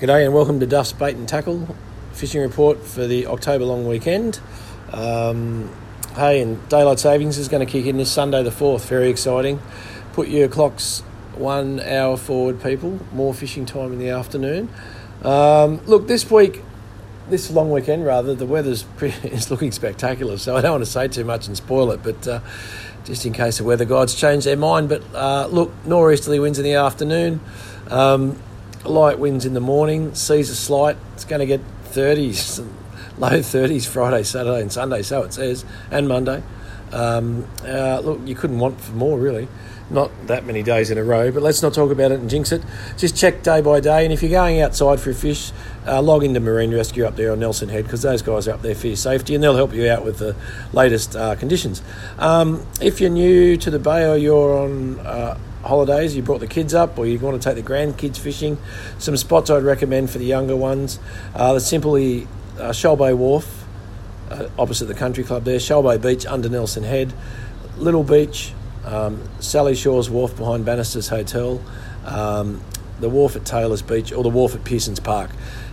G'day and welcome to Duff's Bait and Tackle fishing report for the October long weekend. Um, hey, and daylight savings is going to kick in this Sunday the 4th. Very exciting. Put your clocks one hour forward, people. More fishing time in the afternoon. Um, look, this week, this long weekend rather, the weather's pretty, it's looking spectacular. So I don't want to say too much and spoil it, but uh, just in case the weather gods change their mind. But uh, look, nor'easterly winds in the afternoon. Um, light winds in the morning, seas are slight. It's going to get 30s, low 30s Friday, Saturday, and Sunday, so it says, and Monday. Um, uh, look, you couldn't want for more, really. Not that many days in a row, but let's not talk about it and jinx it. Just check day by day, and if you're going outside for a fish, uh, log into Marine Rescue up there on Nelson Head because those guys are up there for your safety and they'll help you out with the latest uh, conditions. Um, if you're new to the bay or you're on uh, holidays, you brought the kids up, or you want to take the grandkids fishing, some spots I'd recommend for the younger ones. The simply uh, Shoal Bay Wharf, uh, opposite the country club there, Shoal Bay Beach under Nelson Head, Little Beach, um, Sally Shores Wharf behind Bannister's Hotel, um, the wharf at Taylor's Beach, or the wharf at Pearson's Park.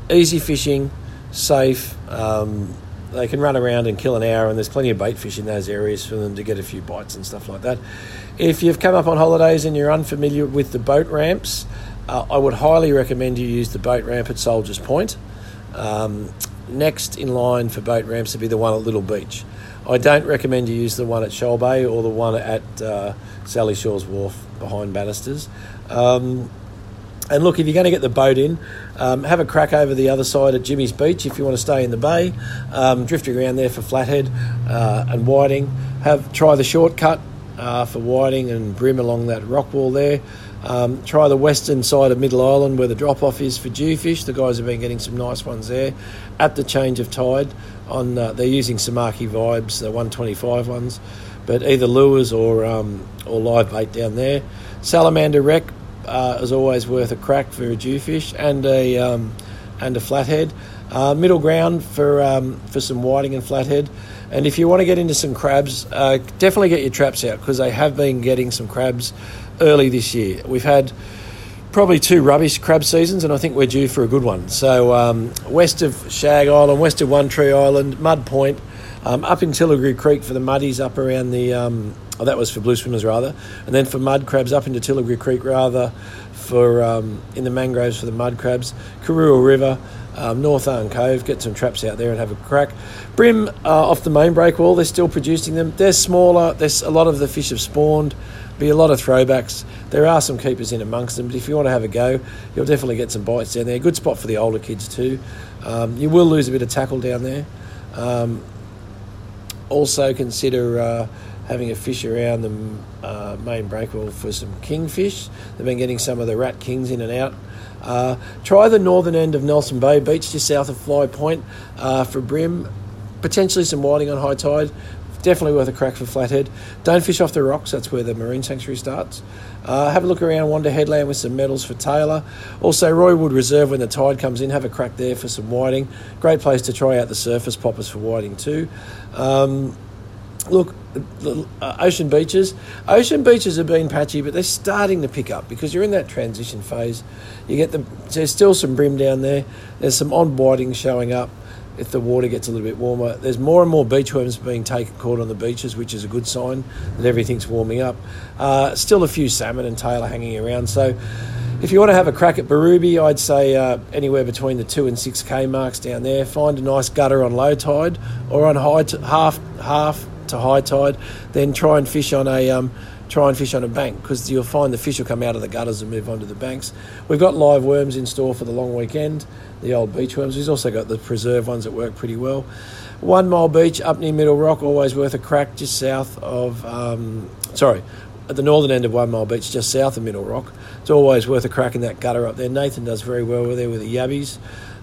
Easy fishing, safe. Um, they can run around and kill an hour, and there's plenty of bait fish in those areas for them to get a few bites and stuff like that. If you've come up on holidays and you're unfamiliar with the boat ramps, uh, I would highly recommend you use the boat ramp at Soldiers Point. Um, next in line for boat ramps would be the one at Little Beach. I don't recommend you use the one at Shoal Bay or the one at uh, Sally Shores Wharf behind Bannister's. Um, and look, if you're going to get the boat in, um, have a crack over the other side at Jimmy's Beach if you want to stay in the bay. Um, drifting around there for flathead uh, and whiting. Have try the shortcut uh, for whiting and bream along that rock wall there. Um, try the western side of Middle Island where the drop off is for jewfish. The guys have been getting some nice ones there at the change of tide. On uh, they're using Samaki vibes, the 125 ones, but either lures or um, or live bait down there. Salamander wreck uh, is always worth a crack for a jewfish and a um, and a flathead. Uh, middle ground for um, for some whiting and flathead. And if you want to get into some crabs, uh, definitely get your traps out because they have been getting some crabs early this year. We've had probably two rubbish crab seasons, and I think we're due for a good one. So, um, west of Shag Island, west of One Tree Island, Mud Point, um, up in Tilligerry Creek for the muddies, up around the. Um, oh, that was for blue swimmers rather, and then for mud crabs up into Tilligerry Creek rather, for um, in the mangroves for the mud crabs, Karuah River. Um, North Arm Cove, get some traps out there and have a crack. Bream uh, off the main break wall, they're still producing them. They're smaller, there's a lot of the fish have spawned be a lot of throwbacks. There are some keepers in amongst them, but if you want to have a go, you'll definitely get some bites down there. Good spot for the older kids too. Um, you will lose a bit of tackle down there. Um, also consider uh, having a fish around the uh, main breakwell for some kingfish. They've been getting some of the rat kings in and out. Uh, try the northern end of Nelson Bay Beach, just south of Fly Point, uh, for bream. Potentially some whiting on high tide definitely worth a crack for flathead. Don't fish off the rocks, that's where the marine sanctuary starts. Uh, have a look around Wander Headland with some medals for tailor. Also, Roywood Reserve when the tide comes in, have a crack there for some whiting. Great place to try out the surface poppers for whiting too. Um, look, uh, ocean beaches. Ocean beaches have been patchy, but they're starting to pick up because you're in that transition phase. You get the there's still some bream down there. There's some odd whiting showing up if the water gets a little bit warmer. There's more and more beachworms being taken caught on the beaches, which is a good sign that everything's warming up. Uh, still a few salmon and tailor hanging around. So if you want to have a crack at Birubi, I'd say uh, anywhere between the two and six k marks down there. Find a nice gutter on low tide or on high t- half half to high tide. Then try and fish on a um, try and fish on a bank because you'll find the fish will come out of the gutters and move onto the banks. We've got live worms in store for the long weekend, the old beach worms. We've also got the preserve ones that work pretty well. One Mile Beach up near Middle Rock, always worth a crack just south of, um, sorry, at the northern end of One Mile Beach, just south of Middle Rock. It's always worth a crack in that gutter up there. Nathan does very well there with the yabbies.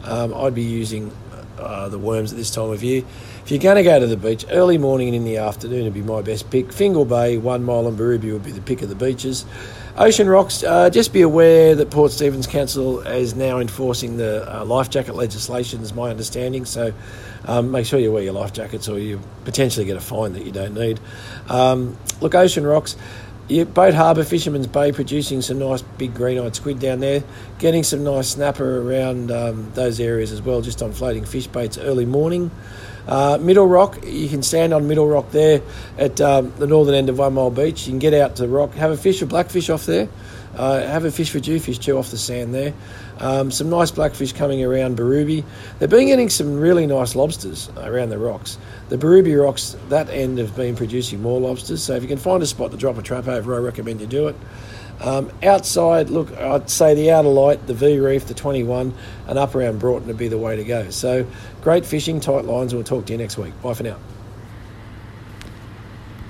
Um, I'd be using uh, the worms at this time of year. If you're going to go to the beach, early morning and in the afternoon it'd be my best pick. Fingal Bay, One Mile and Birubi would be the pick of the beaches. Ocean Rocks, uh, just be aware that Port Stephens Council is now enforcing the uh, life jacket legislation, is my understanding. So um, make sure you wear your life jackets or you potentially get a fine that you don't need. Um, look, Ocean Rocks, Yeah, Boat Harbour, Fisherman's Bay, producing some nice big green-eyed squid down there. Getting some nice snapper around um, those areas as well, just on floating fish baits early morning. Uh, Middle Rock, you can stand on Middle Rock there at um, the northern end of One Mile Beach. You can get out to the rock, have a fish for blackfish off there, uh, have a fish for jewfish too off the sand there. Um, some nice blackfish coming around Birubi. They've been getting some really nice lobsters around the rocks. The Birubi rocks, that end, have been producing more lobsters. So if you can find a spot to drop a trap over, I recommend you do it. Um, outside, look, I'd say the outer light, the V Reef, the 21, and up around Broughton would be the way to go. So great fishing, tight lines, and we'll talk to you next week. Bye for now.